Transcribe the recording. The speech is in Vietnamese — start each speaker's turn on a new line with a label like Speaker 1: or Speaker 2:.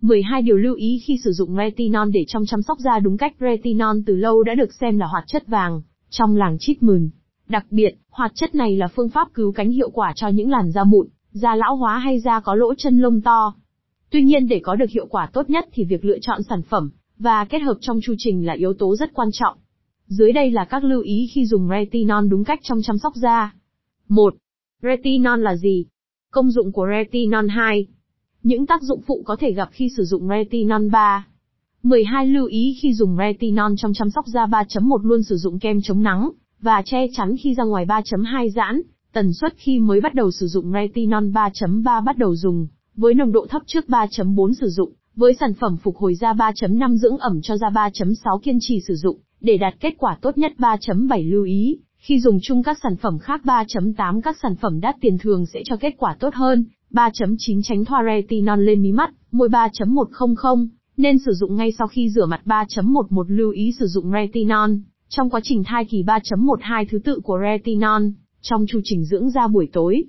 Speaker 1: 12 điều lưu ý khi sử dụng retinol để trong chăm sóc da đúng cách retinol từ lâu đã được xem là hoạt chất vàng trong làng treatment. Đặc biệt, hoạt chất này là phương pháp cứu cánh hiệu quả cho những làn da mụn, da lão hóa hay da có lỗ chân lông to. Tuy nhiên để có được hiệu quả tốt nhất thì việc lựa chọn sản phẩm và kết hợp trong chu trình là yếu tố rất quan trọng. Dưới đây là các lưu ý khi dùng retinol đúng cách trong chăm sóc da. 1. Retinol là gì? Công dụng của retinol 2. Những tác dụng phụ có thể gặp khi sử dụng retinol 3. 12 lưu ý khi dùng retinol trong chăm sóc da 3.1 luôn sử dụng kem chống nắng và che chắn khi ra ngoài 3.2 giãn, tần suất khi mới bắt đầu sử dụng retinol 3.3 bắt đầu dùng, với nồng độ thấp trước 3.4 sử dụng, với sản phẩm phục hồi da 3.5 dưỡng ẩm cho da 3.6 kiên trì sử dụng, để đạt kết quả tốt nhất 3.7 lưu ý, khi dùng chung các sản phẩm khác 3.8 các sản phẩm đắt tiền thường sẽ cho kết quả tốt hơn, 3.9 tránh thoa retinol lên mí mắt, môi 3.100, nên sử dụng ngay sau khi rửa mặt 3.11 lưu ý sử dụng retinol. Trong quá trình thai kỳ 3.12 thứ tự của retinol, trong chu trình dưỡng da buổi tối,